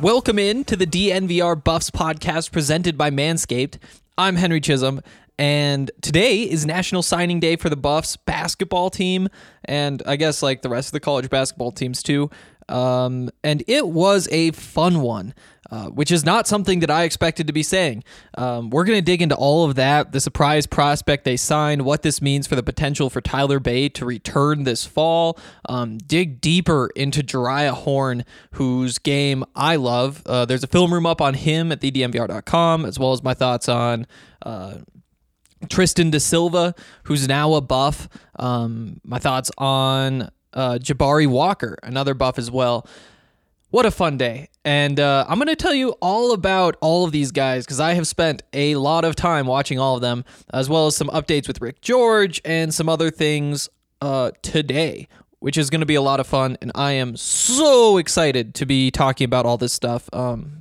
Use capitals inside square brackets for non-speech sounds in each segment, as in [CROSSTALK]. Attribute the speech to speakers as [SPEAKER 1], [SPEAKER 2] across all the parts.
[SPEAKER 1] Welcome in to the DNVR Buffs podcast presented by Manscaped. I'm Henry Chisholm, and today is National Signing Day for the Buffs basketball team, and I guess like the rest of the college basketball teams too. Um, and it was a fun one, uh, which is not something that I expected to be saying. Um, we're going to dig into all of that, the surprise prospect they signed, what this means for the potential for Tyler Bey to return this fall, um, dig deeper into Jeriah Horn, whose game I love. Uh, there's a film room up on him at thednvr.com, as well as my thoughts on. Uh, Tristan Da Silva, who's now a buff. Um, my thoughts on uh, Jabari Walker, another buff as well. What a fun day. And uh, I'm going to tell you all about all of these guys because I have spent a lot of time watching all of them, as well as some updates with Rick George and some other things uh, today, which is going to be a lot of fun. And I am so excited to be talking about all this stuff. Um,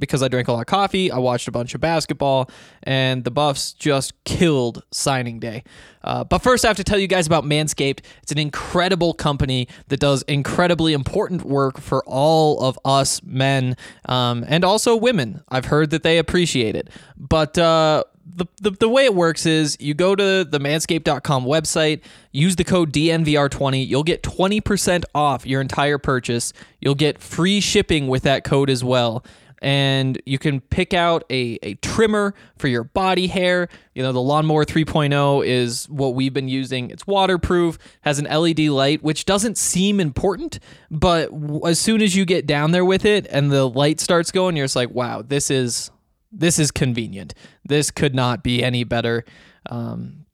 [SPEAKER 1] because I drank a lot of coffee, I watched a bunch of basketball, and the Buffs just killed signing day. Uh, but first, I have to tell you guys about Manscaped. It's an incredible company that does incredibly important work for all of us men um, and also women. I've heard that they appreciate it. But uh, the, the, the way it works is you go to the manscaped.com website, use the code DNVR20, you'll get 20% off your entire purchase. You'll get free shipping with that code as well and you can pick out a, a trimmer for your body hair. You know, the Lawnmower 3.0 is what we've been using. It's waterproof, has an LED light, which doesn't seem important, but as soon as you get down there with it and the light starts going, you're just like, wow, this is this is convenient. This could not be any better. Um,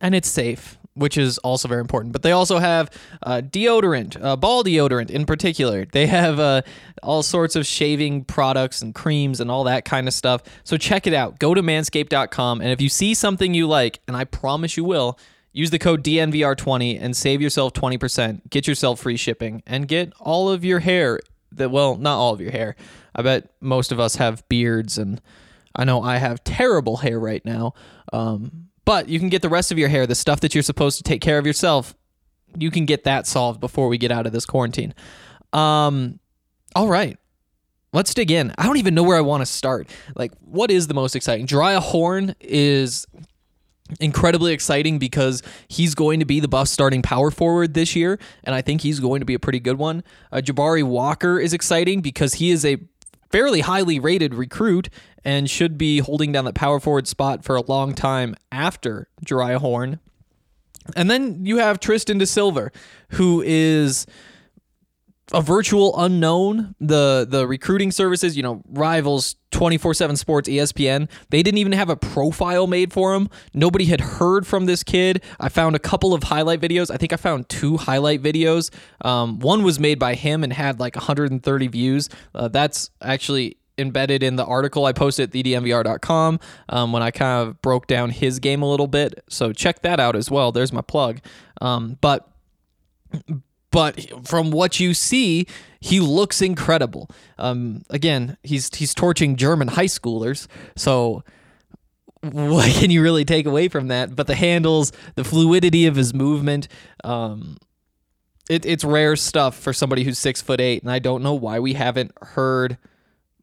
[SPEAKER 1] and it's safe, which is also very important. But they also have uh, deodorant, uh, ball deodorant in particular. They have uh, all sorts of shaving products and creams and all that kind of stuff. So check it out. Go to manscaped.com, and if you see something you like, and I promise you will, use the code DNVR20 and save yourself 20%. Get yourself free shipping and get all of your hair. That well, not all of your hair. I bet most of us have beards, and I know I have terrible hair right now. Um, but you can get the rest of your hair, the stuff that you're supposed to take care of yourself. You can get that solved before we get out of this quarantine. Um, all right. Let's dig in. I don't even know where I want to start. Like, what is the most exciting? Jeriah Horn is incredibly exciting because he's going to be the Buffs starting power forward this year, and I think he's going to be a pretty good one. Uh, Jabari Walker is exciting because he is a fairly highly rated recruit and should be holding down that power forward spot for a long time after Jeriah Horn. And then you have Tristan Da Silva, who is a virtual unknown. The the recruiting services, you know, rivals 24/7 Sports, ESPN, they didn't even have a profile made for him. Nobody had heard from this kid. I found a couple of highlight videos. I think I found two highlight videos. Um, one was made by him and had like 130 views. Uh, that's actually embedded in the article I posted at thednvr.com um, when I kind of broke down his game a little bit. So check that out as well. There's my plug. Um, but but from what you see, he looks incredible. Um, again, he's he's torching German high schoolers, so what can you really take away from that? But the handles, the fluidity of his movement, um, it, it's rare stuff for somebody who's six foot eight, and I don't know why we haven't heard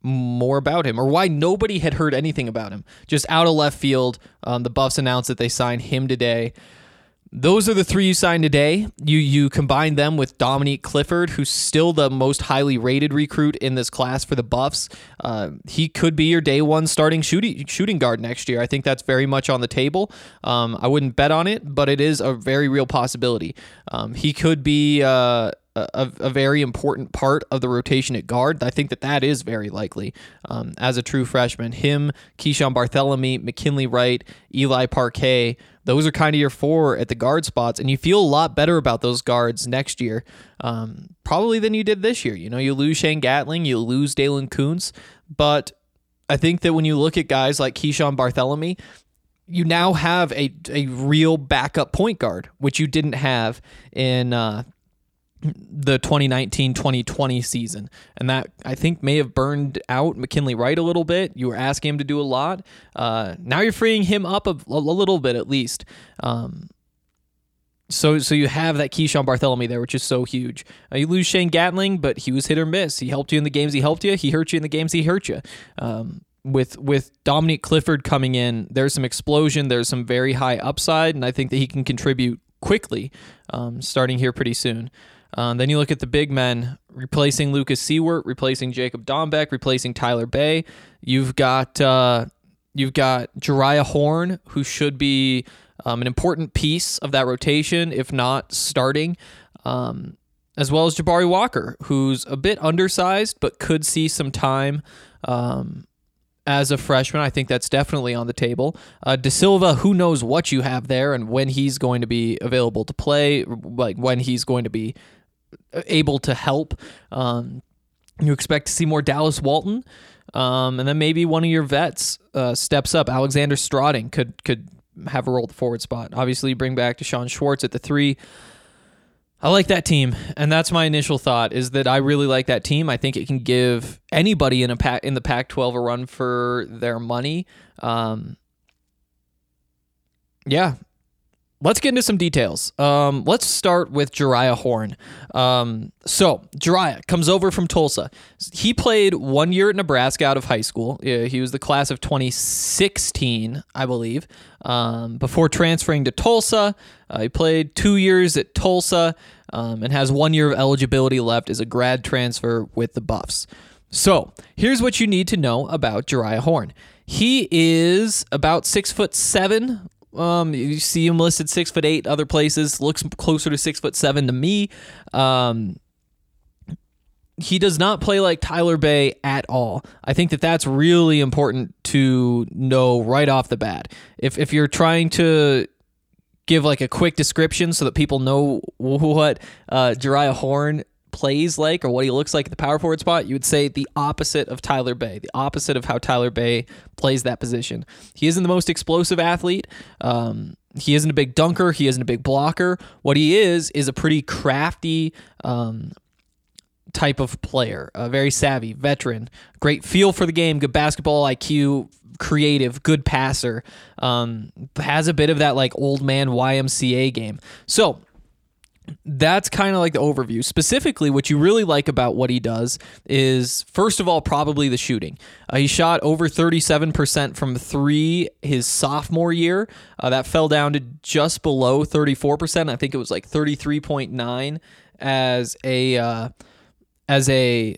[SPEAKER 1] more about him or why nobody had heard anything about him. Just out of left field, um, the Buffs announced that they signed him today. Those are the three you signed today. You you combine them with Dominique Clifford, who's still the most highly rated recruit in this class for the Buffs. Uh, he could be your day one starting shooting shooting guard next year. I think that's very much on the table. Um, I wouldn't bet on it, but it is a very real possibility. Um, he could be. Uh, a, a, very important part of the rotation at guard. I think that that is very likely um, as a true freshman. Him, Keeshawn Barthelemy, McKinley Wright, Eli Parquet, those are kind of your four at the guard spots, and you feel a lot better about those guards next year, um, probably than you did this year. You know, you lose Shane Gatling, you lose Daylen Kountz, but I think that when you look at guys like Keeshawn Barthelemy, you now have a, a real backup point guard, which you didn't have in uh, the 2019-2020 season and that i think may have burned out mckinley wright a little bit you were asking him to do a lot uh, now you're freeing him up a, a little bit at least um, so so you have that Keeshawn Barthelemy there, which is so huge. Uh, you lose Shane Gatling, but he was hit or miss. He helped you in the games he helped you. He hurt you in the games he hurt you. Um, with with Dominique Clifford coming in, there's some explosion. There's some very high upside, and I think that he can contribute quickly, um, starting here pretty soon. Um, then you look at the big men replacing Lucas Siewert, replacing Jacob Dombeck, replacing Tyler Bey. You've got uh, you've got Jeriah Horn, who should be um, an important piece of that rotation, if not starting. Um, as well as Jabari Walker, who's a bit undersized but could see some time um, as a freshman. I think that's definitely on the table. Uh, da Silva, who knows what you have there and when he's going to be available to play, like when he's going to be able to help. Um, you expect to see more Dallas Walton, um, and then maybe one of your vets uh, steps up. Alexander Strating could could have a role at the forward spot. Obviously, you bring back D'Shawn Schwartz at the three. I like that team, and that's my initial thought. Is that I really like that team. I think it can give anybody in a pack in the Pac-12 a run for their money. Um, yeah, let's get into some details. Um, let's start with Jeriah Horn. Um, so Jeriah comes over from Tulsa. He played one year at Nebraska out of high school. He was the class of 2016, I believe. Um, before transferring to Tulsa, uh, he played two years at Tulsa um, and has one year of eligibility left as a grad transfer with the Buffs. So here's what you need to know about Jeriah Horn. He is about six foot seven, um, you see him listed six foot eight other places. Looks closer to six foot seven to me. Um, he does not play like Tyler Bey at all. I think that that's really important to know right off the bat. If if you're trying to give like a quick description so that people know what uh, Jeriah Horn plays like or what he looks like at the power forward spot, you would say the opposite of Tyler Bey, the opposite of how Tyler Bey plays that position. He isn't the most explosive athlete. Um, he isn't a big dunker. He isn't a big blocker. What he is is a pretty crafty um, type of player, a very savvy veteran, great feel for the game, good basketball IQ, creative, good passer. Um, has a bit of that like old man YMCA game. So that's kind of like the overview. Specifically, what you really like about what he does is, first of all, probably the shooting. Uh, he shot over 37% from three his sophomore year. Uh, that fell down to just below 34%. I think it was like 33.9 as a uh, as a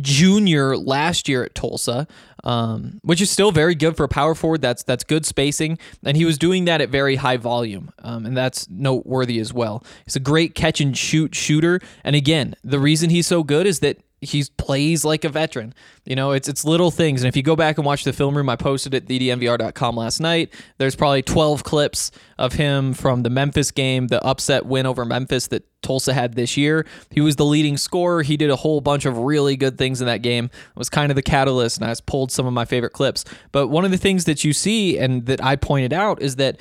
[SPEAKER 1] junior last year at Tulsa, um, which is still very good for a power forward. That's that's good spacing, and he was doing that at very high volume, um, and that's noteworthy as well. He's a great catch and shoot shooter, and again, the reason he's so good is that he plays like a veteran. You know, it's it's little things. And if you go back and watch the film room, I posted at thednvr.com last night. There's probably 12 clips of him from the Memphis game, the upset win over Memphis that Tulsa had this year. He was the leading scorer. He did a whole bunch of really good things in that game. It was kind of the catalyst, and I pulled some of my favorite clips. But one of the things that you see and that I pointed out is that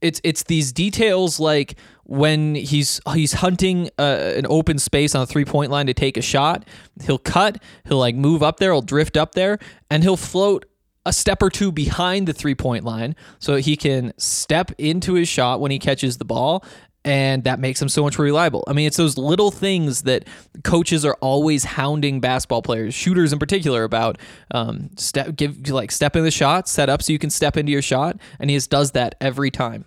[SPEAKER 1] it's it's these details like when he's he's hunting uh, an open space on a three point line to take a shot, he'll cut, he'll like move up there, he'll drift up there, and he'll float a step or two behind the three point line so he can step into his shot when he catches the ball. And that makes him so much more reliable. I mean, it's those little things that coaches are always hounding basketball players, shooters in particular, about. Um, step, give like step in the shot, set up so you can step into your shot, and he just does that every time.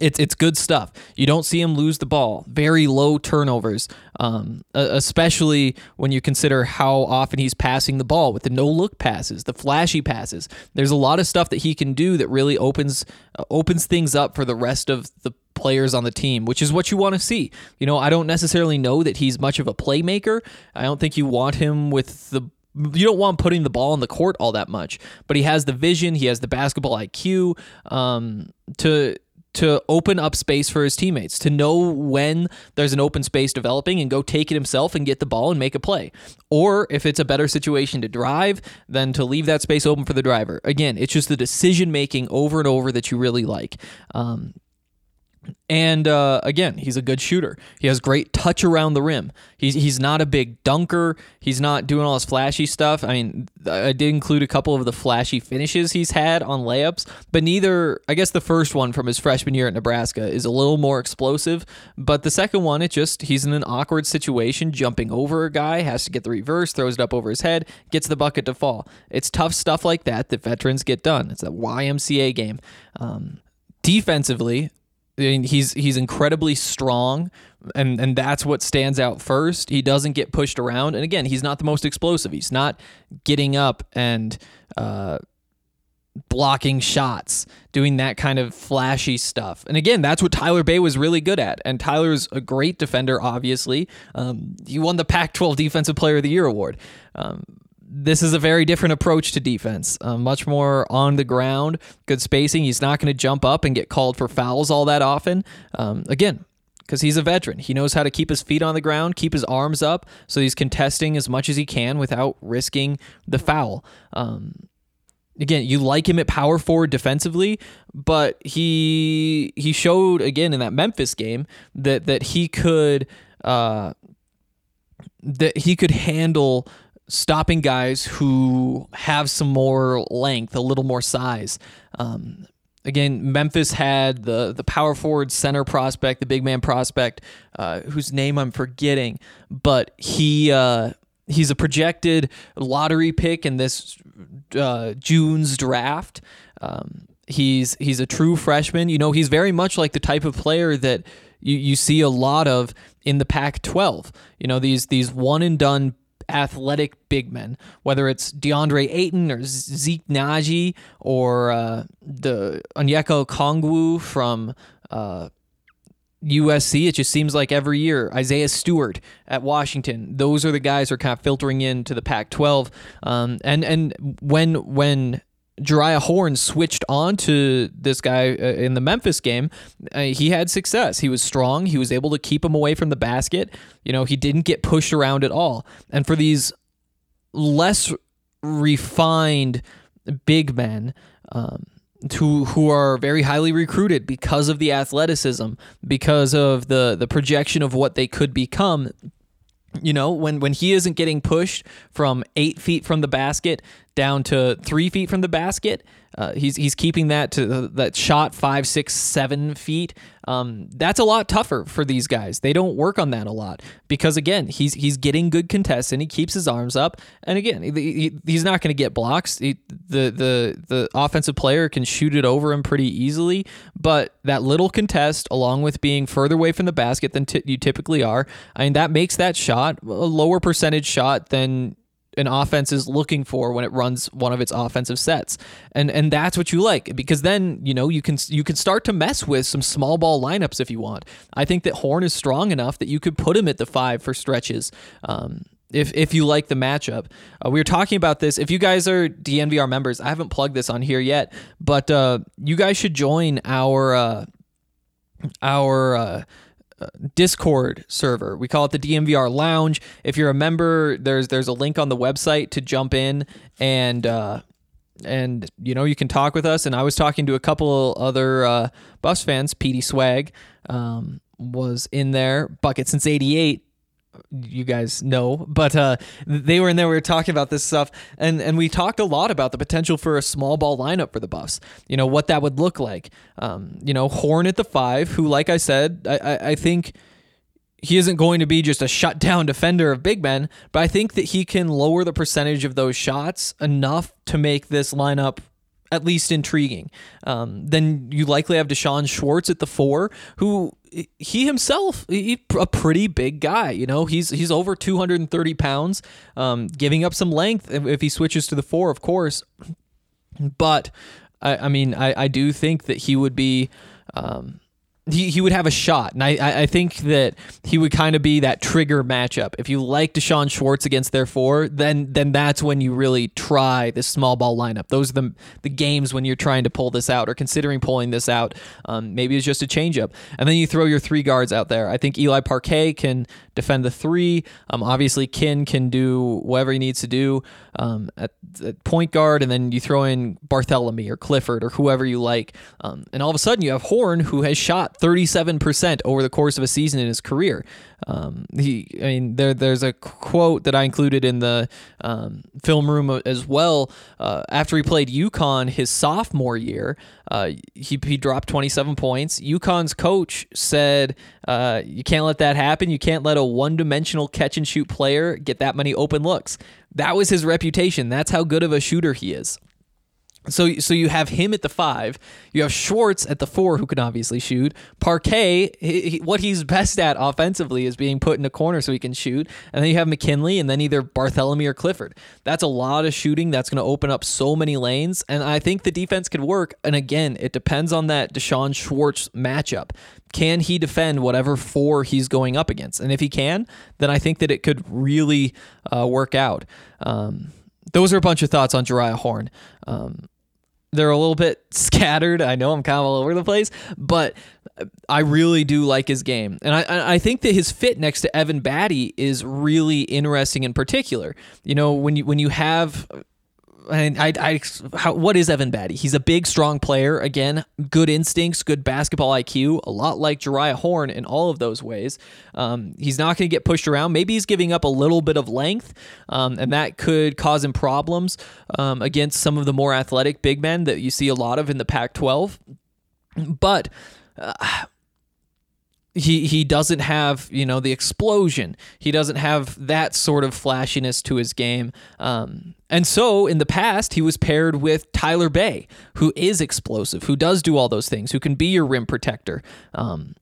[SPEAKER 1] It's it's good stuff. You don't see him lose the ball. Very low turnovers, um, especially when you consider how often he's passing the ball with the no look passes, the flashy passes. There's a lot of stuff that he can do that really opens uh, opens things up for the rest of the players on the team, which is what you want to see. You know, I don't necessarily know that he's much of a playmaker. I don't think you want him with the you don't want putting the ball on the court all that much, but he has the vision, he has the basketball IQ um, to to open up space for his teammates, to know when there's an open space developing and go take it himself and get the ball and make a play. Or if it's a better situation to drive, then to leave that space open for the driver. Again, it's just the decision making over and over that you really like. Um, and uh, again, he's a good shooter. He has great touch around the rim. He's he's not a big dunker. He's not doing all this flashy stuff. I mean, I did include a couple of the flashy finishes he's had on layups, but neither. I guess the first one from his freshman year at Nebraska is a little more explosive, but the second one, it just he's in an awkward situation, jumping over a guy, has to get the reverse, throws it up over his head, gets the bucket to fall. It's tough stuff like that that veterans get done. It's a YMCA game. Um, defensively, I mean, he's he's incredibly strong, and and that's what stands out first. He doesn't get pushed around, and again, he's not the most explosive. He's not getting up and uh, blocking shots, doing that kind of flashy stuff. And again, that's what Tyler Bey was really good at. And Tyler's a great defender. Obviously, um, he won the Pac-12 Defensive Player of the Year award. Um, this is a very different approach to defense. Uh, much more on the ground, good spacing. He's not going to jump up and get called for fouls all that often. Um, again, because he's a veteran. He knows how to keep his feet on the ground, keep his arms up, so he's contesting as much as he can without risking the foul. Um, again, you like him at power forward defensively, but he he showed again in that Memphis game that that he could uh, that he could handle stopping guys who have some more length, a little more size. Um, again, Memphis had the the power forward center prospect, the big man prospect, uh, whose name I'm forgetting, but he uh, he's a projected lottery pick in this uh, June's draft. Um, he's he's a true freshman. You know, he's very much like the type of player that you, you see a lot of in the Pac-12. You know, these these one and done athletic big men, whether it's DeAndre Ayton or Zeke Nnaji or uh, the Onyeka Okongwu from uh, USC. It just seems like every year Isaiah Stewart at Washington. Those are the guys who are kind of filtering into the Pac-12. Um, and and when when Jeriah Horn switched on to this guy uh, in the Memphis game, uh, he had success. He was strong. He was able to keep him away from the basket. You know, he didn't get pushed around at all. And for these less refined big men, um, who who are very highly recruited because of the athleticism, because of the the projection of what they could become. You know, when when he isn't getting pushed from eight feet from the basket down to three feet from the basket, uh, he's he's keeping that to that shot five, six, seven feet. Um, that's a lot tougher for these guys. They don't work on that a lot because again, he's he's getting good contests and he keeps his arms up. And again, he, he- he's not going to get blocks. He, the the the offensive player can shoot it over him pretty easily. But that little contest, along with being further away from the basket than t- you typically are, I mean that makes that shot a lower percentage shot than an offense is looking for when it runs one of its offensive sets. And and that's what you like because then, you know, you can you can start to mess with some small ball lineups if you want. I think that Horn is strong enough that you could put him at the 5 for stretches. Um if, if you like the matchup, uh, we were talking about this. If you guys are DNVR members, I haven't plugged this on here yet, but uh, you guys should join our uh, our uh, Discord server. We call it the DNVR Lounge. If you're a member, there's there's a link on the website to jump in and uh, and you know you can talk with us. And I was talking to a couple other uh, Buffs fans, PD Swag, um, was in there, bucket since '88. You guys know, but uh, they were in there. We were talking about this stuff, and and we talked a lot about the potential for a small ball lineup for the Buffs. You know what that would look like. Um, you know, Horn at the five, who, like I said, I, I, I think he isn't going to be just a shutdown defender of big men, but I think that he can lower the percentage of those shots enough to make this lineup at least intriguing. Um, then you likely have D'Shawn Schwartz at the four, who he himself he, a pretty big guy. You know, he's he's over 230 pounds, um, giving up some length if, he switches to the four, of course. But I, I mean, I, I do think that he would be. Um, he, he would have a shot. And I, I think that he would kind of be that trigger matchup. If you like D'Shawn Schwartz against their four, then then that's when you really try this small ball lineup. Those are the, the games when you're trying to pull this out or considering pulling this out. Um, maybe it's just a changeup. And then you throw your three guards out there. I think Eli Parquet can defend the three. Um, obviously, Kin can do whatever he needs to do um, at, at point guard. And then you throw in Barthelemy or Clifford or whoever you like. Um, and all of a sudden, you have Horn, who has shot 37% over the course of a season in his career. Um, he, I mean, there, there's a quote that I included in the um, film room as well. Uh, after he played UConn his sophomore year, uh, he, he dropped 27 points. UConn's coach said, uh, You can't let that happen. You can't let a one dimensional catch and shoot player get that many open looks. That was his reputation. That's how good of a shooter he is. So, so you have him at the five. You have Schwartz at the four, who can obviously shoot. Parquet, he, he- what he's best at offensively is being put in a corner so he can shoot. And then you have McKinley, and then either Barthelemy or Clifford. That's a lot of shooting. That's going to open up so many lanes, and I think the defense could work. And again, it depends on that D'Shawn Schwartz matchup. Can he defend whatever four he's going up against? And if he can, then I think that it could really uh, work out. Um, those are a bunch of thoughts on Jeriah Horn. Um, they're a little bit [LAUGHS] scattered. I know I'm kind of all over the place, but I really do like his game, and I- I think that his fit next to Evan Battey is really interesting. In particular, you know when you when you have. And I, I, how, what is Evan Battey? He's a big, strong player. Again, good instincts, good basketball IQ, a lot like Jeriah Horn in all of those ways. Um, he's not going to get pushed around. Maybe he's giving up a little bit of length, um, and that could cause him problems um, against some of the more athletic big men that you see a lot of in the Pac 12. But he he doesn't have you know the explosion. He doesn't have that sort of flashiness to his game. Um, and so in the past, he was paired with Tyler Bey, who is explosive, who does do all those things, who can be your rim protector. Um,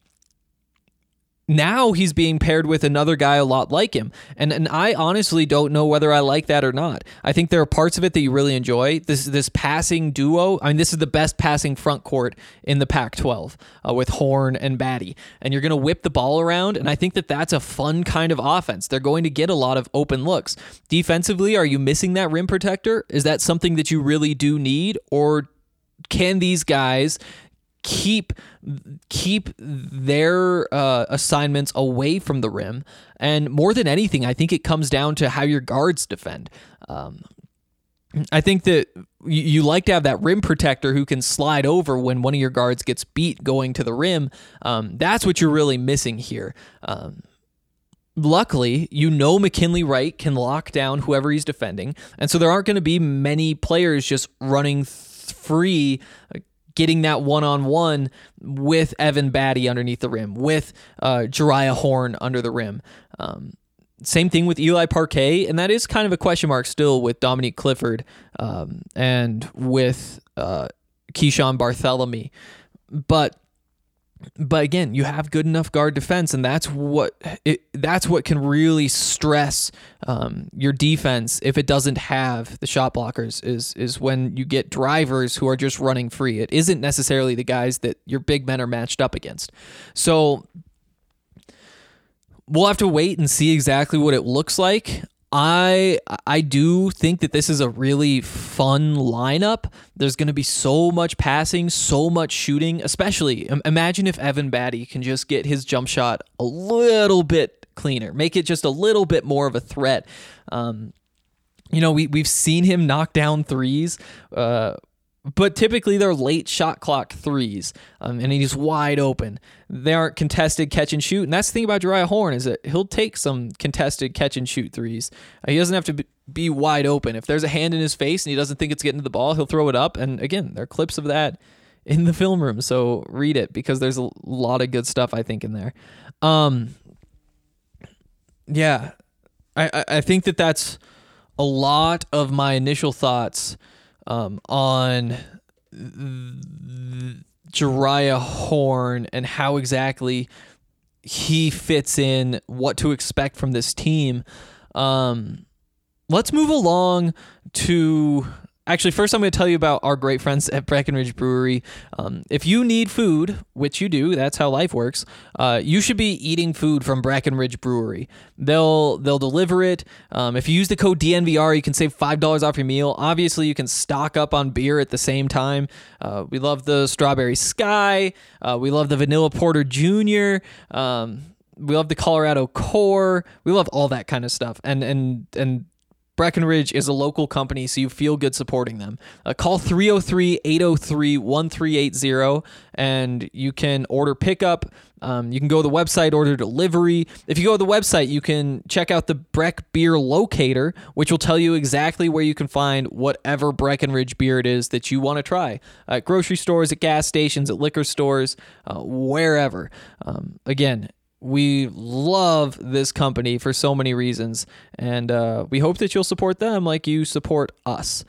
[SPEAKER 1] now he's being paired with another guy a lot like him. And and I honestly don't know whether I like that or not. I think there are parts of it that you really enjoy. This this passing duo. I mean, this is the best passing front court in the Pac-12 uh, with Horn and Battey. And you're going to whip the ball around. And I think that that's a fun kind of offense. They're going to get a lot of open looks. Defensively, are you missing that rim protector? Is that something that you really do need, or can these guys keep keep their uh, assignments away from the rim. And more than anything, I think it comes down to how your guards defend. Um, I think that you, like to have that rim protector who can slide over when one of your guards gets beat going to the rim. Um, that's what you're really missing here. Um, luckily, you know McKinley Wright can lock down whoever he's defending, and so there aren't going to be many players just running free, getting that one on one with Evan Battey underneath the rim, with uh, Jeriah Horn under the rim. Um, same thing with Eli Parquet, and that is kind of a question mark still with Dominique Clifford um, and with uh, Keeshawn Barthelemy. But but again, you have good enough guard defense, and that's what it, that's what can really stress um, your defense if it doesn't have the shot blockers. Is is when you get drivers who are just running free. It isn't necessarily the guys that your big men are matched up against. So we'll have to wait and see exactly what it looks like. I I do think that this is a really fun lineup. There's going to be so much passing, so much shooting, especially imagine if Evan Battey can just get his jump shot a little bit cleaner, make it just a little bit more of a threat. Um, you know, we we've seen him knock down threes. Uh, but typically they're late shot clock threes, um, and he's wide open. They aren't contested catch and shoot, and that's the thing about Jeriah Horn is that he'll take some contested catch and shoot threes. Uh, he doesn't have to be, wide open. If there's a hand in his face and he doesn't think it's getting to the ball, he'll throw it up. And again, there are clips of that in the film room, so read it because there's a lot of good stuff I think in there. Um, yeah, I, I think that that's a lot of my initial thoughts um, on Jeriah Horn and how exactly he fits in, what to expect from this team. Um, let's move along to Actually, first I'm going to tell you about our great friends at Breckenridge Brewery. Um, if you need food, which you do, that's how life works. Uh, you should be eating food from Breckenridge Brewery. They'll they'll deliver it. Um, if you use the code DNVR, you can save five dollars off your meal. Obviously, you can stock up on beer at the same time. Uh, we love the Strawberry Sky. Uh, we love the Vanilla Porter Junior. Um, we love the Colorado Core. We love all that kind of stuff. And and and Breckenridge is a local company, so you feel good supporting them. Uh, call 303 803 1380 and you can order pickup. Um, you can go to the website, order delivery. If you go to the website, you can check out the Breck Beer Locator, which will tell you exactly where you can find whatever Breckenridge beer it is that you want to try at grocery stores, at gas stations, at liquor stores, uh, wherever. Um, again, we love this company for so many reasons, and uh, we hope that you'll support them like you support us.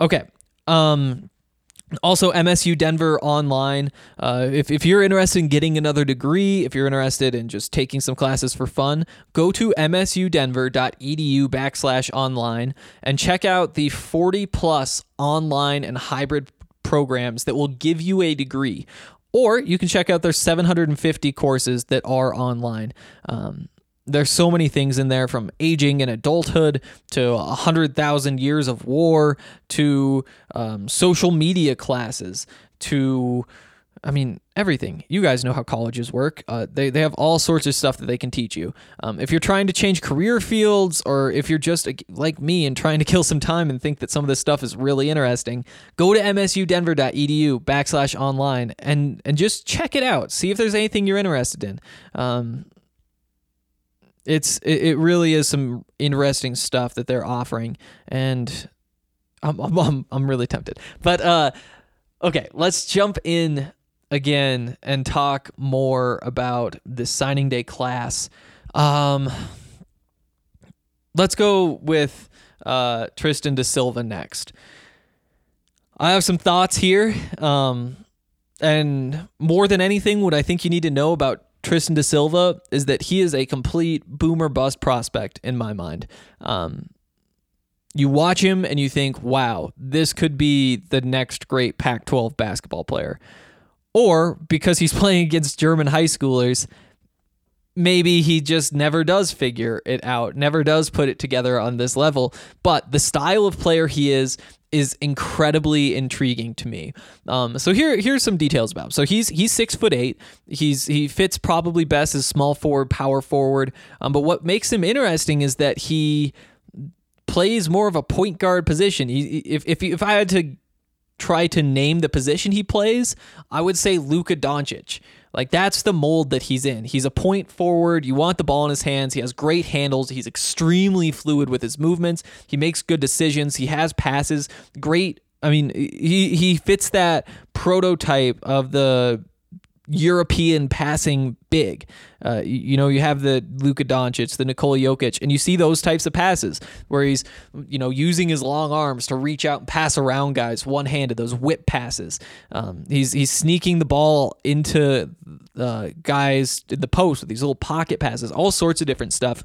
[SPEAKER 1] Okay. Um, also, MSU Denver online. Uh, if, if you're interested in getting another degree, if you're interested in just taking some classes for fun, go to msudenver.edu backslash online and check out the 40 plus online and hybrid programs that will give you a degree. Or you can check out their 750 courses that are online. Um, there's so many things in there from aging and adulthood to 100,000 years of war to um, social media classes to I mean, everything. You guys know how colleges work. Uh, they, they have all sorts of stuff that they can teach you. Um, if you're trying to change career fields, or if you're just like me and trying to [LAUGHS] kill some time and think that some of this stuff is really interesting, go to msudenver.edu backslash online and, and just check it out. See if there's anything you're interested in. Um, it's it, it really is some interesting stuff that they're offering, and I'm [LAUGHS] I'm, I'm really tempted. But uh, okay, let's jump in again and talk more about the signing day class. Um, let's go with uh, Tristan da Silva next. I have some thoughts here. Um, and more than anything, what I think you need to know about Tristan da Silva is that he is a complete boomer bust prospect in my mind. Um, you watch him and you think, wow, this could be the next great Pac 12 basketball player or because he's [LAUGHS] playing against German high schoolers, maybe he just never does figure it out, never does put it together on this level. But the style of player he is is incredibly intriguing to me. Um, so here here's some details about. Him. So he's he's six foot eight. He's he fits probably best as small forward, power forward. Um, but what makes him interesting is that he plays more of a point guard position. He, if if if I had to try to name the position he plays, I would say Luka Doncic. Like that's the mold that he's in. He's a point forward. You want the ball in his hands. He has great handles. He's extremely fluid with his movements. He makes good decisions. He has passes. Great. I mean, he he fits that prototype of the European passing big. Uh, you, you, know, you have the Luka Doncic, the Nikola Jokic, and you see those types of passes where he's, you know, using his long arms to reach out and pass around guys one handed, those whip passes. Um, he's he's sneaking the ball into uh, guys in the post with these little pocket passes, all sorts of different stuff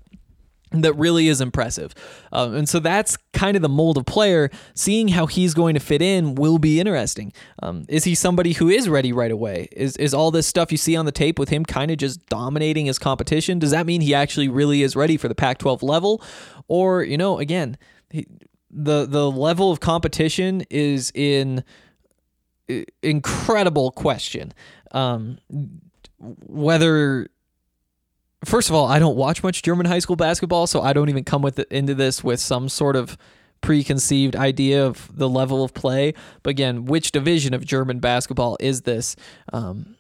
[SPEAKER 1] that really is impressive. Um, and so that's kind of the mold of player. Seeing how he's going to fit in will be interesting. Um, is he somebody who is ready right away? Is, is all this stuff you see on the tape with him kind of just dominating his competition? Does that mean he actually really is ready for the Pac 12 level? Or, you know, again, he, the, the level of competition is in incredible question. Um, whether first of all, I don't watch much German high school basketball, so I don't even come with it, into this with some sort of preconceived idea of the level of play. But again, which division of German basketball is this? Um,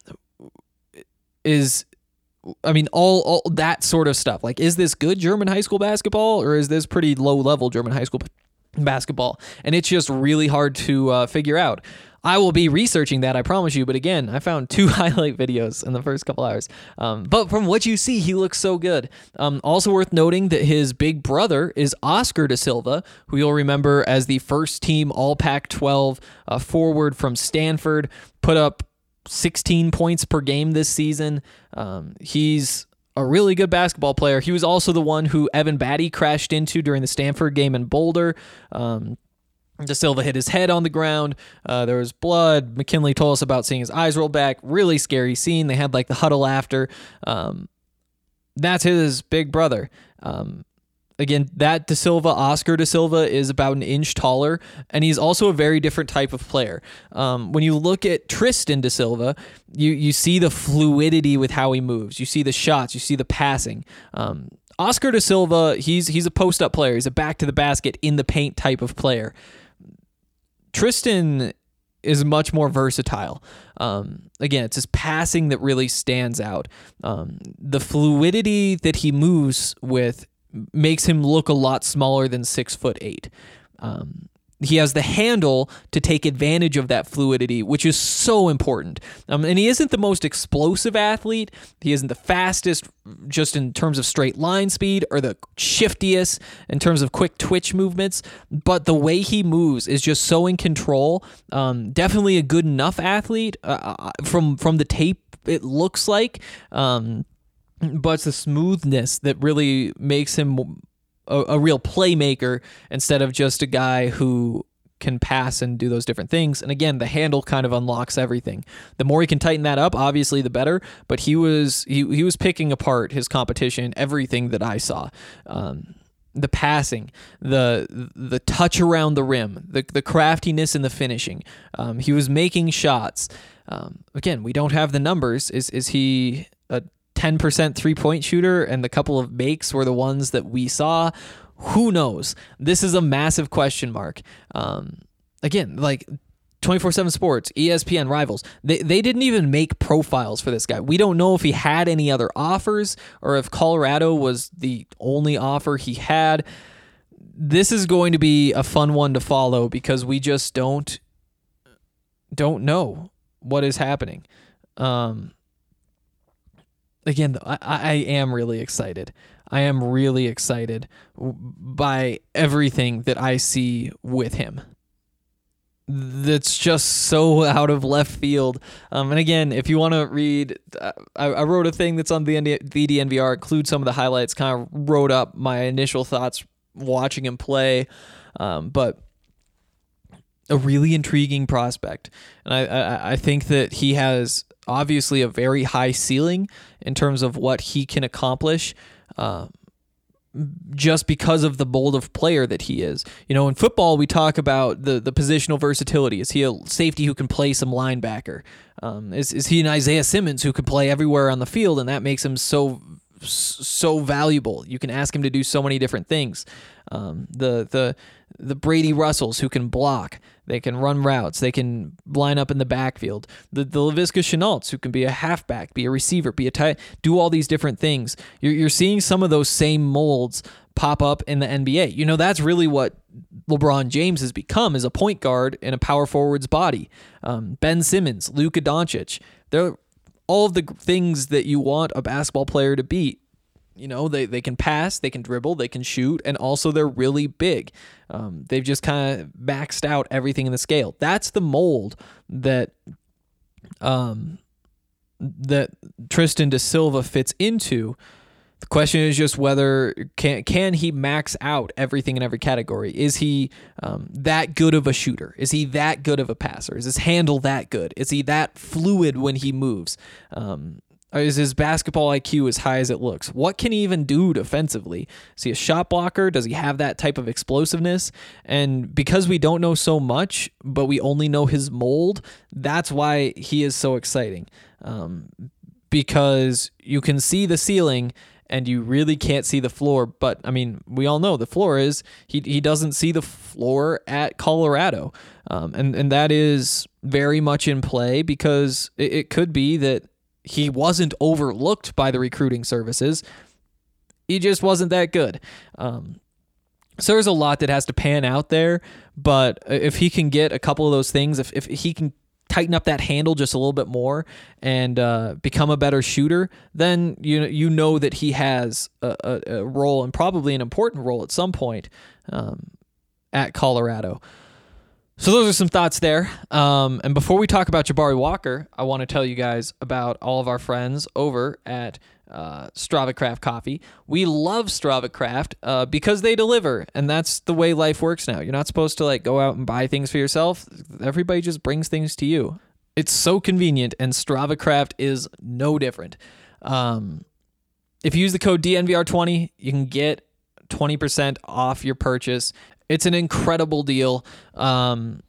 [SPEAKER 1] is I mean, all, all that sort of stuff. Like, is this good German high school basketball or is this pretty low level German high school basketball? And it's just really hard to uh, figure out. I will be researching that, I promise you. But again, I found [LAUGHS] two highlight videos in the first couple hours. Um, but from what you see, he looks so good. Um, also worth noting that his big brother is Oscar da Silva, who you'll remember as the first team All Pac 12 uh, forward from Stanford, put up 16 points per game this season. Um, he's a really good basketball player. He was also the one who Evan Battey crashed into during the Stanford game in Boulder. Um, da Silva hit his head on the ground. Uh, there was blood. McKinley told us about seeing his eyes roll back. Really scary scene. They had like the huddle after. Um, that's his big brother. Um, again, that da Silva, Oscar da Silva, is about an inch taller, and he's also a very different type of player. Um, when you look at Tristan da Silva, you you see the fluidity with how he moves. You see the shots. You see the passing. Um, Oscar da Silva, he's he's a post up player. He's a back to the basket in the paint type of player. Tristan is much more versatile. Um, again, it's his passing that really stands out. Um, the fluidity that he moves with makes him look a lot smaller than six foot eight. Um, he has the handle to take advantage of that fluidity, which is so important. Um, and he isn't the most explosive athlete. He isn't the fastest, just in terms of straight line speed, or the shiftiest in terms of quick twitch movements. But the way he moves is just so in control. Um, definitely a good enough athlete uh, uh from from the tape. It looks like. Um, but it's the smoothness that really makes him a, a real playmaker instead of just a guy who can pass and do those different things. And again, the handle kind of unlocks everything. The more he can tighten that up, obviously the better. But he was he he was picking apart his competition, everything that I saw. Um, the passing, the the touch around the rim, the the craftiness in the finishing. Um, he was making shots. Um, again, we don't have the numbers. Is is he a 10% three point shooter and the couple of makes were the ones that we saw. Who knows? This is a massive question mark. Um, again, like 24 7 Sports, ESPN, Rivals, they, they didn't even make profiles for this guy. We don't know if he had any other offers or if Colorado was the only offer he had. This is going to be a fun one to follow because we just don't don't know what is happening. Um, again, I, I am really excited. I am really excited by everything that I see with him. That's just so out of left field. Um, and again, if you want to read, uh, I, I, wrote a thing that's on the VDNVR, include some of the highlights, kind of wrote up my initial thoughts watching him play. Um, but a really intriguing prospect. And I, I, I think that he has obviously a very high ceiling in terms of what he can accomplish. Uh, just because of the bold of player that he is. You know, in football, we talk about the, the positional versatility. Is he a safety who can play some linebacker? Um, is, is he an Isaiah Simmons who can play everywhere on the field, and that makes him so so valuable. You can ask him to do so many different things. Um, the the the Brady Russells who can block, they can run routes, they can line up in the backfield. The the Laviska Shenaults who can be a halfback, be a receiver, be a tight, do all these different things. You're you're seeing some of those same molds pop up in the NBA. You know that's really what LeBron James has become is a point guard in a power forward's body. Um, ben Simmons, Luka Doncic, they're all of the things that you want a basketball player to be. You know, they, they can pass, they can dribble, they can shoot, and also they're really big. Um, they've just kind of maxed out everything in the scale. That's the mold that um, that Tristan da Silva fits into. The question is just whether can can he max out everything in every category? Is he um, that good of a shooter? Is he that good of a passer? Is his handle that good? Is he that fluid when he moves? Um, is his basketball IQ as high as it looks? What can he even do defensively? Is he a shot blocker? Does he have that type of explosiveness? And because we don't know so much, but we only know his mold, that's why he is so exciting. Um, because you can see the ceiling and you really can't see the floor. But I mean, we all know the floor is he he doesn't see the floor at Colorado, um, and and that is very much in play because it, it could be that he wasn't overlooked by the recruiting services. He just wasn't that good. Um, so there's a lot that has to pan out there, but if he can get a couple of those things, if, if he can tighten up that handle just a little bit more and uh, become a better shooter, then you you know that he has a, a, a role and probably an important role at some point um, at Colorado. So those are some thoughts there. Um, and before we talk about Jabari Walker, I want to tell you guys about all of our friends over at uh, Strava Craft Coffee. We love Strava Craft uh, because they deliver, and that's the way life works now. You're not supposed to like go out and buy things for yourself. Everybody just brings things to you. It's so convenient, and Strava Craft is no different. Um, if you use the code DNVR20, you can get 20% off your purchase. It's an incredible deal. Um,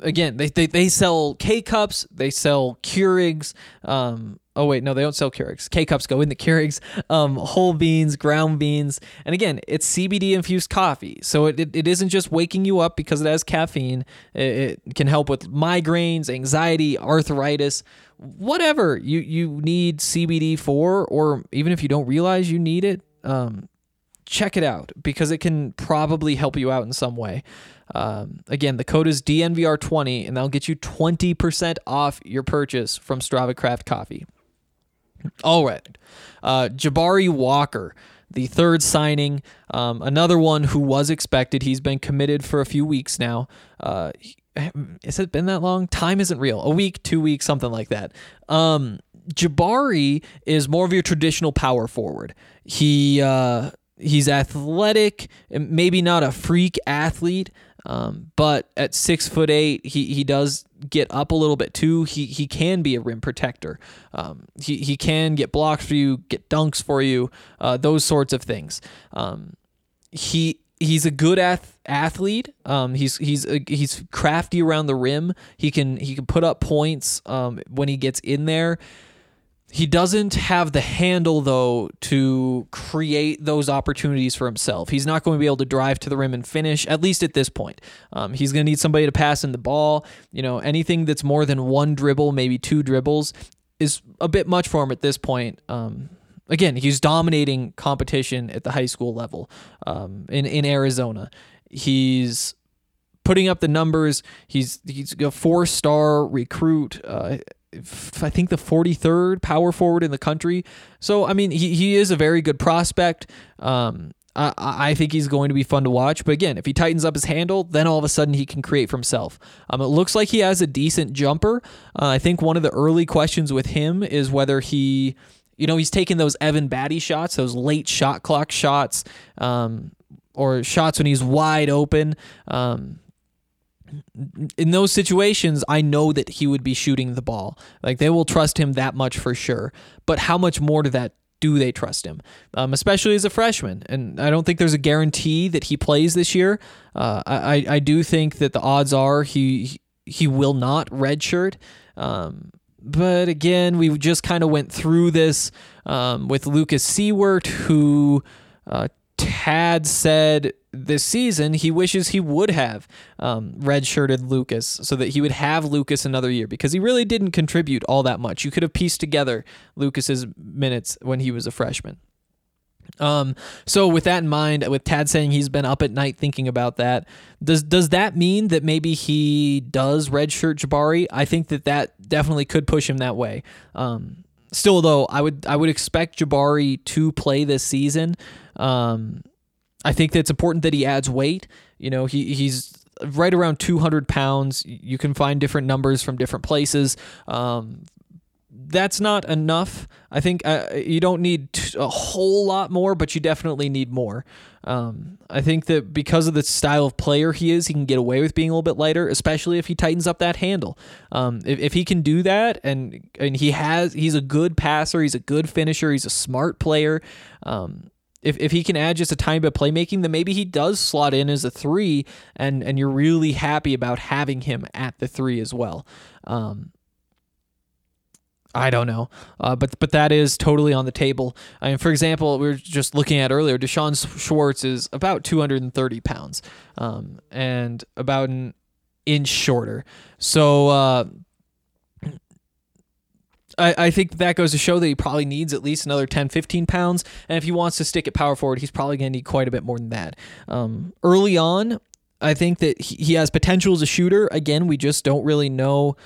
[SPEAKER 1] again, they, they, they sell K cups, they sell Keurigs. Um, oh, wait, no, they don't sell Keurigs. K cups go in the Keurigs, um, whole beans, ground beans. And again, it's CBD infused coffee. So it, it, it isn't just waking you up because it has caffeine, it, it can help with migraines, anxiety, arthritis. Whatever you, you need CBD for, or even if you don't realize you need it, um, check it out because it can probably help you out in some way. Um, again, the code is DNVR20 and that'll get you 20% off your purchase from Strava Craft Coffee. All right. Uh, Jabari Walker, the third signing, um, another one who was expected. He's been committed for a few weeks now. Uh, has it been that long? Time isn't real. A week, two weeks, something like that. Um, Jabari is more of your traditional power forward. He uh, he's athletic, maybe not a freak athlete, um, but at six foot eight, he, he does get up a little bit too. He he can be a rim protector. Um, he he can get blocks for you, get dunks for you, uh, those sorts of things. Um, he he's a good ath- athlete. Um, he's he's he's crafty around the rim. He can he can put up points um, when he gets in there. He doesn't have the handle though to create those opportunities for himself. He's not going to be able to drive to the rim and finish at least at this point. Um, he's going to need somebody to pass in the ball. You know, anything that's more than one dribble, maybe two dribbles, is a bit much for him at this point. Um, again, he's dominating competition at the high school level um, in in Arizona. He's putting up the numbers. He's he's a four star recruit. Uh, I think the 43rd power forward in the country. So I mean, he he is a very good prospect. Um, I, I think he's going to be fun to watch. But again, if he tightens up his handle, then all of a sudden he can create for himself. Um, it looks like he has a decent jumper. Uh, I think one of the early questions with him is whether he, you know, he's taking those Evan Battey shots, those late shot clock shots, um, or shots when he's wide open. Um, in those situations, I know that he would be shooting the ball. Like they will trust him that much for sure. But how much more to that do they trust him, um, especially as a freshman? And I don't think there's a guarantee that he plays this year. Uh, I I do think that the odds are he he will not redshirt. Um, but again, we just kind of went through this um, with Lucas Siewert, who uh, Tad said this season he wishes he would have um, redshirted Lucas so that he would have Lucas another year because he really didn't contribute all that much. You could have pieced together Lucas's minutes when he was a freshman. Um, so with that in mind, with Tad saying he's been up at night thinking about that, does does that mean that maybe he does redshirt Jabari? I think that that definitely could push him that way. Um, still though, I would I would expect Jabari to play this season. Um, I think that it's important that he adds weight. You know, he he's right around 200 pounds. You can find different numbers from different places. Um, that's not enough. I think uh, you don't need a whole lot more, but you definitely need more. Um, I think that because of the style of player he is, he can get away with being a little bit lighter, especially if he tightens up that handle. Um, if, if he can do that, and and he has, he's a good passer, he's a good finisher, he's a smart player. Um, if, if he can add just a tiny bit of playmaking, then maybe he does slot in as a three, and and you're really happy about having him at the three as well. Um, I don't know, uh, but but that is totally on the table. I mean, for example, we were just looking at earlier. D'Shawn Schwartz is about 230 pounds, um, and about an inch shorter. So uh, I, I think that goes to show that he probably needs at least another 10, 15 pounds. And if he wants to stick at power forward, he's probably going to need quite a bit more than that. Um, early on, I think that he, has potential as a shooter. Again, we just don't really know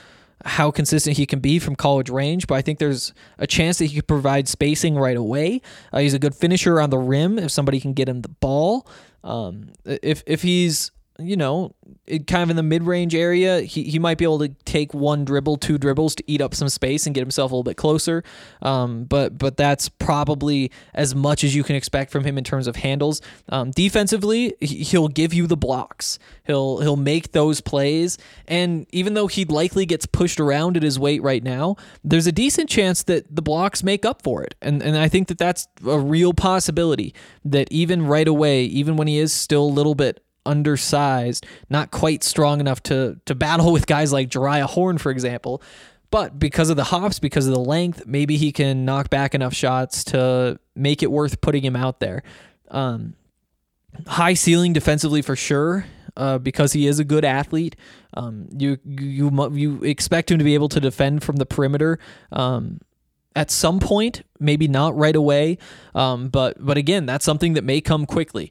[SPEAKER 1] how consistent he can be from college range, but I think there's a chance that he could provide spacing right away. Uh, he's a good finisher on the rim if somebody can get him the ball. Um, if if he's you know, it, kind of in the mid range area, he, he might be able to take one dribble, two dribbles to eat up some space and get himself a little bit closer. Um, but but that's probably as much as you can expect from him in terms of handles. Um, defensively, he- he'll give you the blocks. He'll he'll make those plays, and even though he likely gets pushed around at his weight right now, there's a decent chance that the blocks make up for it. And and I think that that's a real possibility. That even right away, even when he is still a little bit undersized, not quite strong enough to to battle with guys like Jeriah Horn, for example. But because of the hops, because of the length, maybe he can knock back enough shots to make it worth putting him out there. Um, high ceiling defensively for sure. Uh, because he is a good athlete, um, you you you expect him to be able to defend from the perimeter. Um, at some point, maybe not right away, um, but but again, that's something that may come quickly.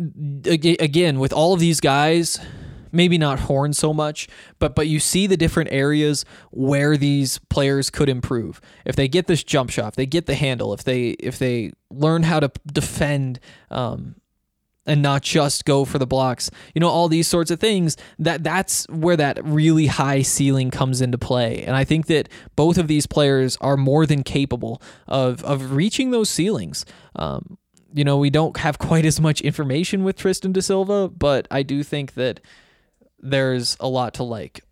[SPEAKER 1] Aga- again with all of these guys maybe not horn so much but but you see the different areas where these players could improve. If they get this jump shot if they get the handle if they if they learn how to defend um and not just go for the blocks you know all these sorts of things that that's where that really high ceiling comes into play. And i think that both of these players are more than capable of of reaching those ceilings. Um you know, we don't have [LAUGHS] quite as much information with Tristan da Silva, but I do think that there's a lot to like.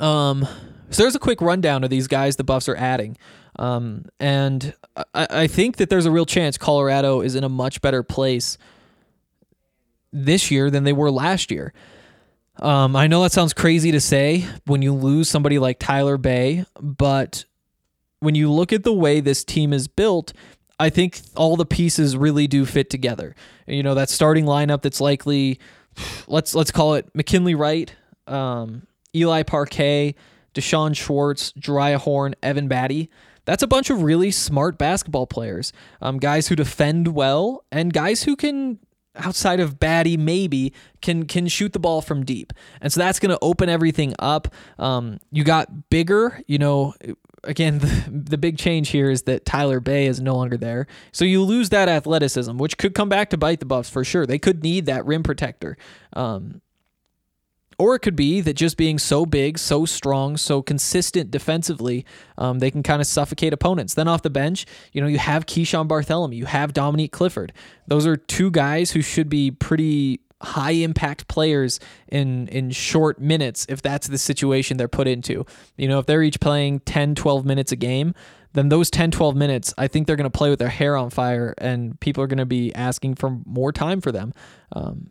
[SPEAKER 1] Um, so there's a quick rundown of these guys the Buffs are adding. Um, and I, I think that there's a real chance Colorado is in a much better place this year than they were last year. Um, I know that sounds crazy to say when you lose somebody like Tyler Bey, but when you look at the way this team is built, I think all the pieces really do fit together. You know, that starting lineup that's likely let's let's call it McKinley Wright, um, Eli Parquet, D'Shawn Schwartz, Jeriah Horn, Evan Battey. That's a bunch of really smart basketball players. Um, guys who defend well and guys who can outside of Battey maybe can can shoot the ball from deep. And so that's going to open everything up. Um, you got bigger, you know, again, [LAUGHS] the, the big change here is that Tyler Bey is no longer there. So you lose that athleticism, which could come back to bite the Buffs for sure. They could need that rim protector. Um, or it could be that just being so big, so strong, so consistent defensively, um, they can kind of suffocate opponents. Then off the bench, you know, you have Keeshawn Barthelemy, you have Dominique Clifford. Those are two guys who should be pretty high impact players in in short minutes if that's the situation they're put into. You know, if they're each playing 10, 12 minutes a game, then those 10, 12 minutes, I think they're going to play with their hair on fire and people are going to be asking for more time for them. Um,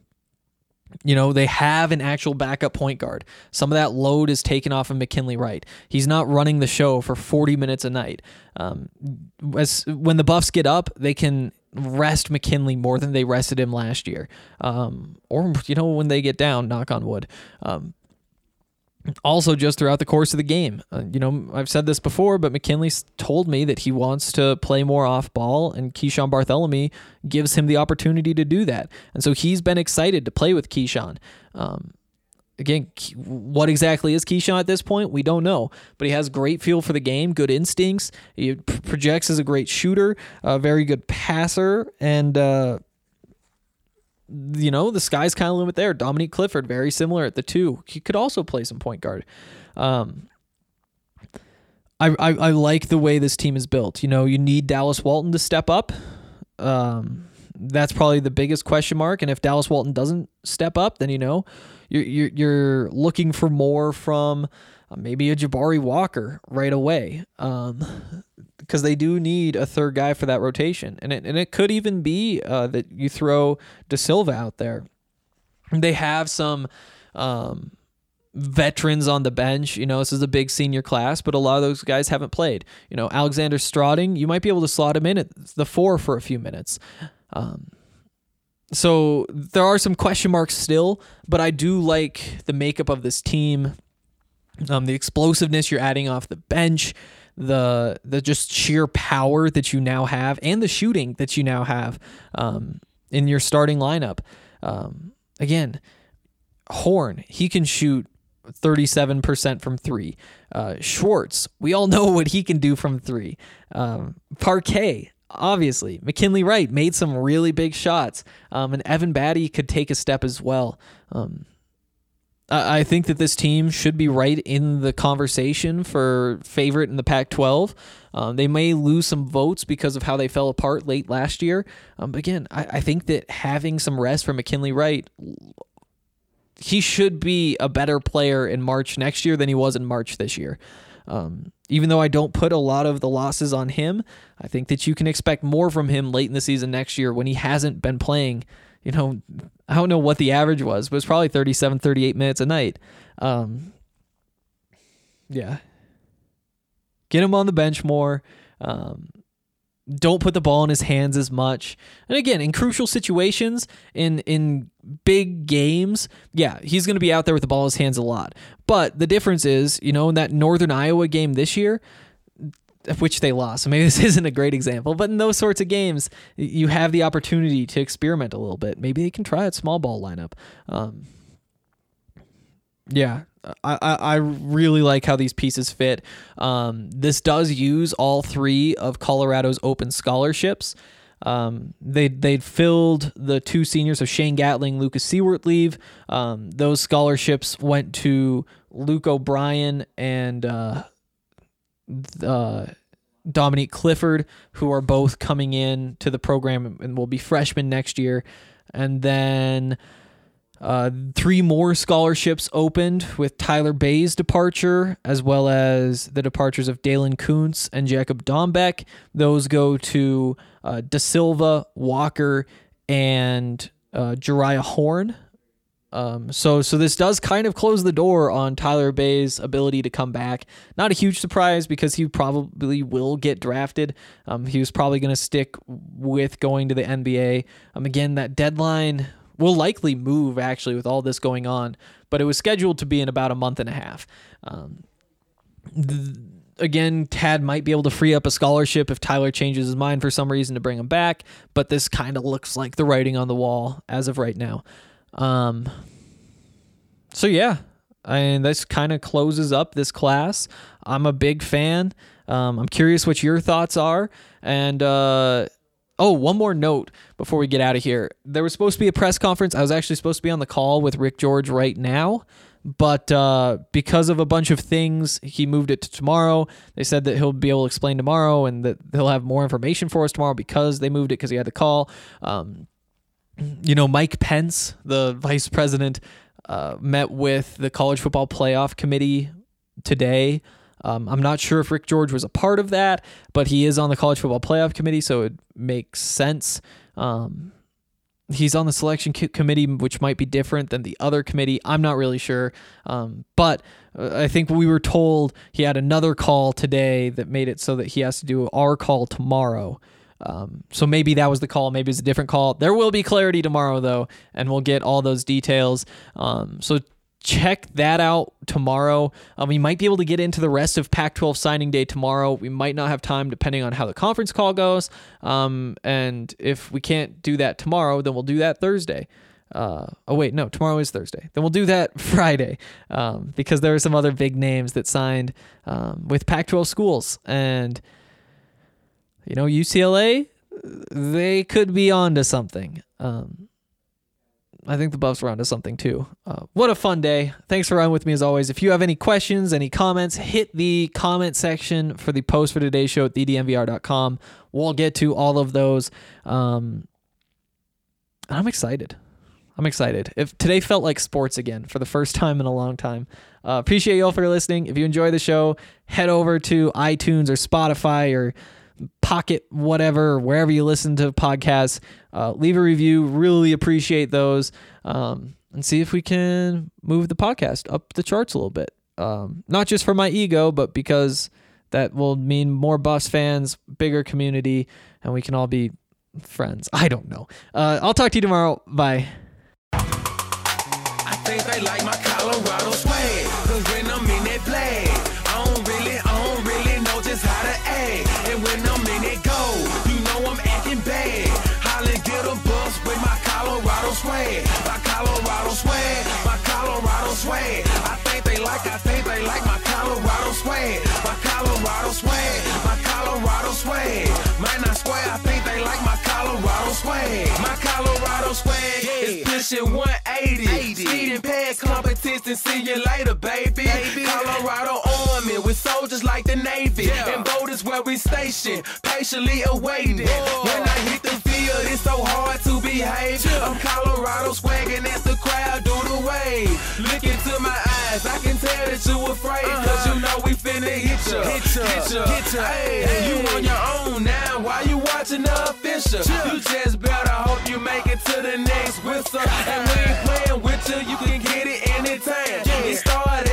[SPEAKER 1] you know, they have an actual backup point guard. Some of that load is taken off of McKinley Wright. He's not running the show for 40 minutes a night. Um, as when the Buffs get up, they can rest McKinley more than they rested him last year. Um, or you know, when they get down, knock on wood. Um, also, just throughout the course of the game, uh, you know, I've said this before, but McKinley's told me that he wants to play more off ball, and Keeshawn Barthelemy gives him the opportunity to do that. And so he's been excited to play with Keeshawn. Um, again, what exactly is Keeshawn at this point? We don't know, but he has great feel for the game, good instincts. He projects as a great shooter, a very good passer, and uh, you know the sky's kind of limit there. Dominique Clifford, very similar at the two. He could also play some point guard. Um, I, I I like the way this team is built. You know, you need Dallas Walton to step up. Um, that's probably the biggest question mark. And if Dallas Walton doesn't step up, then you know you're you're, looking for more from uh, maybe a Jabari Walker right away. Um, because they do need a third guy for that rotation, and it and it could even be uh, that you throw da Silva out there. They have some. Um, veterans on the bench. You know, this is a big senior class, but a lot of those guys haven't played. You know, Alexander Strating, you might be able to slot him in at the four for a few minutes. Um, so there are some question marks still, but I do like the makeup of this team. Um, the explosiveness you're adding off the bench, the the just sheer power that you now have, and the shooting that you now have um, in your starting lineup. Um, again, Horn, he can shoot 37% from three. Uh, Schwartz, we all [LAUGHS] know what he can do from three. Um, Parquet, obviously. McKinley Wright made some really big shots. Um, and Evan Battey could take a step as well. Um, I I think that this team should be right in the conversation for favorite in the Pac 12. Um, they may lose some votes because of how they fell apart late last year. Um, but again, I, I think that having some rest for McKinley Wright he should be a better player in March next year than he was in March this year. Um, even though I don't put a lot of the losses on him, I think that you can expect more from him late in the season next year when he hasn't been playing. You know, I don't know what the average was, but it's probably 37, 38 minutes a night. Um, yeah. Get him on the bench more. Um, don't put the ball in his hands as much. And again, in crucial situations, in in big games, yeah, he's going to be out there with the ball in his hands a lot. But the difference is, you know, in that Northern Iowa game this year, which they lost. Maybe [LAUGHS] this isn't a great example, but in those sorts of games, you have the opportunity to experiment a little bit. Maybe they can try a small ball lineup. Um, yeah, I, I, really like how these pieces fit. Um, this does use all three of Colorado's open scholarships. Um, they they filled the two seniors of Shane Gatling, Lucas Siewert leave. Um, those scholarships went to Luke O'Brien and uh, uh, Dominique Clifford, who are both coming in to the program and will be freshmen next year. And then uh, three more scholarships opened with Tyler Bey's departure, as well as the departures of Daylen Kountz and Jakub Dombek. Those go to uh, Da Silva, Walker, and uh, Jeriah Horn. Um, so, so this does kind of close the door on Tyler Bey's ability to come back. Not a huge surprise because he probably will get drafted. Um, he was probably going to stick with going to the NBA. Um, again, that deadline will likely move actually with all this going on, but it was scheduled to be in about a month and a half. Um, th- again, Tad might be able to free up a scholarship if Tyler changes his mind for some reason to bring him back, but this kind of looks like the writing on the wall as of right now. Um, so yeah, mean, this kind of closes up this class. I'm a big fan. Um, I'm curious what your thoughts are. And uh, oh, one more note before we get out of here. There was supposed to be a press conference. I was actually supposed to be on the call with Rick George right now. But uh, because of a bunch of things, he moved it to tomorrow. They said that he'll be able to explain tomorrow and that they'll have more information for us tomorrow because they moved it because he had the call. Um, you know, Mike Pence, the vice president, uh, met with the college football playoff committee today. Um, I'm not sure if Rick George was a part of that, but he is on the college football playoff committee, so it makes sense. Um, he's on the selection co- committee, which might be different than the other committee. I'm not really sure, um, but uh, I think we were told he had another call today that made it so that he has to do our call tomorrow. Um, so maybe that was the call. Maybe it's a different call. There will be clarity tomorrow, though, and we'll get all those details. Um, so check that out tomorrow. Um, we might be able to get into the rest of Pac 12 signing day tomorrow. We might not have time depending on how the conference call goes. Um, and if we can't do that tomorrow, then we'll do that Thursday. Uh, oh, wait, no, tomorrow is Thursday. Then we'll do that [LAUGHS] Friday um, because there are some other big names that signed um, with Pac 12 schools. And you know, UCLA, they could be onto something. Um, I think the Buffs are onto something too. Uh, what a fun day. Thanks for running with me as always. If you have any questions, any comments, hit the comment section for the post for today's show at thednvr.com. We'll get to all of those. Um, I'm excited. I'm excited. If today felt like sports again for the first [LAUGHS] time in a long time. Uh, appreciate you all for listening. If you enjoy the show, head over to iTunes or Spotify or Pocket, whatever, wherever you listen to podcasts. Uh, leave a review. Really appreciate those. Um, and see if we can move the podcast up the charts a little bit. Um, not just for my ego, but because that will mean more Buffs fans, bigger community, and we can all be friends. I don't know. Uh, I'll talk to you tomorrow. Bye.
[SPEAKER 2] My Colorado swag, my Colorado swag. Man, I swear, I think they like my Colorado swag. My Colorado swag is pushing 180. Speeding past competition, see you later, baby. baby. Colorado Army with soldiers like the Navy. And boat is where we station, patiently awaiting. When I hit the field, it's so hard to behave. I'm Colorado swagging as the crowd do the wave. Look into my eyes, I can tell that you afraid. Cause you know we finna hit ya. Hit ya, hit ya, hit ya. Hey, you on your own now, why you watching the official? You just better hope you make it to the next whistle. [LAUGHS] And we ain't playing with you, you can get it anytime. It started